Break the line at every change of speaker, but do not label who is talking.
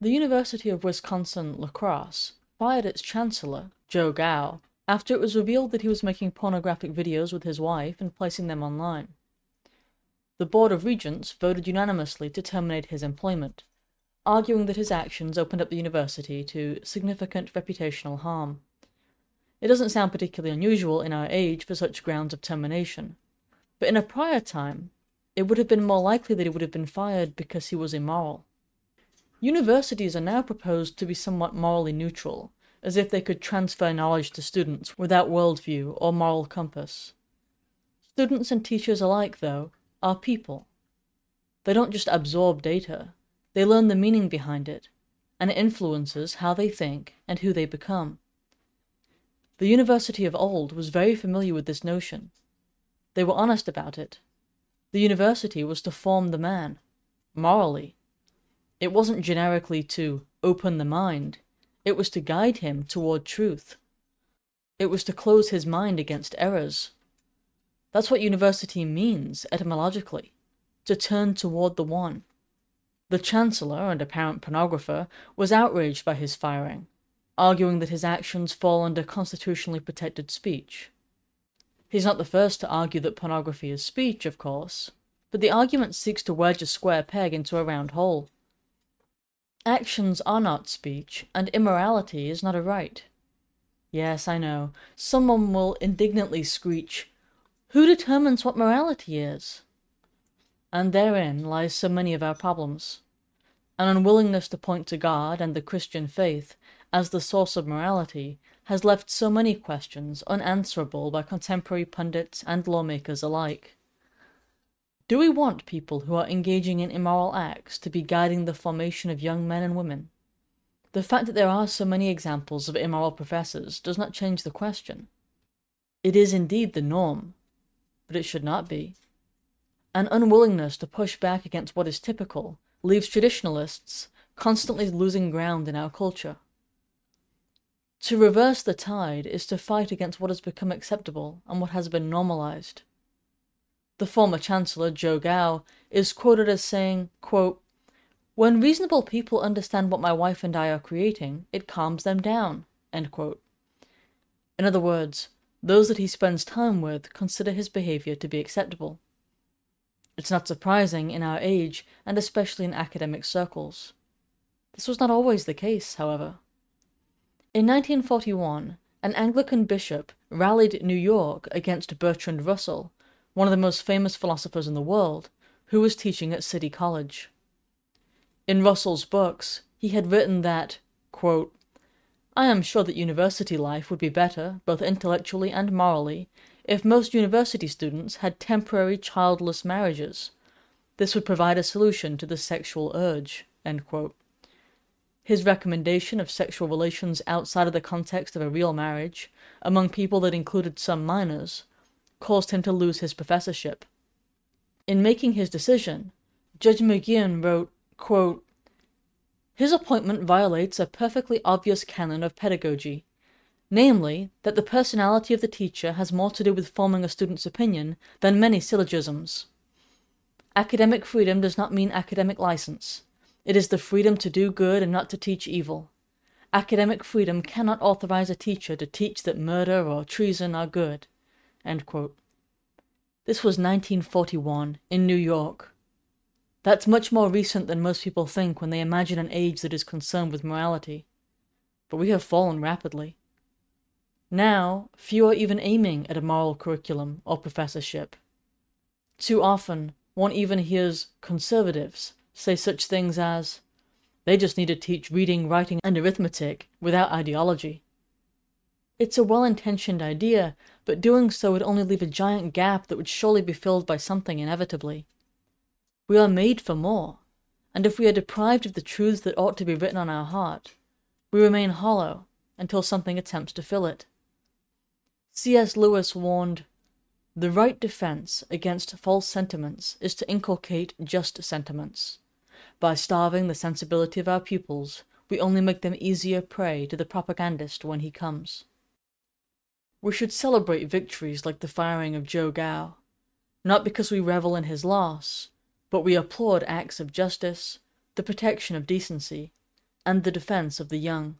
The University of Wisconsin La Crosse fired its chancellor, Joe Gow, after it was revealed that he was making pornographic videos with his wife and placing them online. The Board of Regents voted unanimously to terminate his employment, arguing that his actions opened up the university to significant reputational harm. It doesn't sound particularly unusual in our age for such grounds of termination, but in a prior time, it would have been more likely that he would have been fired because he was immoral. Universities are now proposed to be somewhat morally neutral, as if they could transfer knowledge to students without worldview or moral compass. Students and teachers alike, though, are people. They don't just absorb data, they learn the meaning behind it, and it influences how they think and who they become. The university of old was very familiar with this notion. They were honest about it. The university was to form the man, morally. It wasn't generically to open the mind, it was to guide him toward truth. It was to close his mind against errors. That's what university means etymologically to turn toward the one. The Chancellor and apparent pornographer was outraged by his firing, arguing that his actions fall under constitutionally protected speech. He's not the first to argue that pornography is speech, of course, but the argument seeks to wedge a square peg into a round hole. Actions are not speech, and immorality is not a right. Yes, I know, someone will indignantly screech, Who determines what morality is? And therein lies so many of our problems. An unwillingness to point to God and the Christian faith as the source of morality has left so many questions unanswerable by contemporary pundits and lawmakers alike. Do we want people who are engaging in immoral acts to be guiding the formation of young men and women? The fact that there are so many examples of immoral professors does not change the question. It is indeed the norm, but it should not be. An unwillingness to push back against what is typical leaves traditionalists constantly losing ground in our culture. To reverse the tide is to fight against what has become acceptable and what has been normalized. The former Chancellor, Joe Gow, is quoted as saying, quote, When reasonable people understand what my wife and I are creating, it calms them down. In other words, those that he spends time with consider his behavior to be acceptable. It's not surprising in our age, and especially in academic circles. This was not always the case, however. In 1941, an Anglican bishop rallied New York against Bertrand Russell, one of the most famous philosophers in the world, who was teaching at City College. In Russell's books, he had written that, quote, I am sure that university life would be better, both intellectually and morally, if most university students had temporary childless marriages. This would provide a solution to the sexual urge. His recommendation of sexual relations outside of the context of a real marriage, among people that included some minors, caused him to lose his professorship. In making his decision, Judge McGeehan wrote, quote, His appointment violates a perfectly obvious canon of pedagogy, namely, that the personality of the teacher has more to do with forming a student's opinion than many syllogisms. Academic freedom does not mean academic license. It is the freedom to do good and not to teach evil. Academic freedom cannot authorize a teacher to teach that murder or treason are good. This was 1941 in New York. That's much more recent than most people think when they imagine an age that is concerned with morality. But we have fallen rapidly. Now, few are even aiming at a moral curriculum or professorship. Too often, one even hears conservatives say such things as, they just need to teach reading, writing, and arithmetic without ideology. It's a well intentioned idea, but doing so would only leave a giant gap that would surely be filled by something inevitably. We are made for more, and if we are deprived of the truths that ought to be written on our heart, we remain hollow until something attempts to fill it. C.S. Lewis warned The right defense against false sentiments is to inculcate just sentiments. By starving the sensibility of our pupils, we only make them easier prey to the propagandist when he comes. We should celebrate victories like the firing of Joe Gow, not because we revel in his loss, but we applaud acts of justice, the protection of decency, and the defense of the young.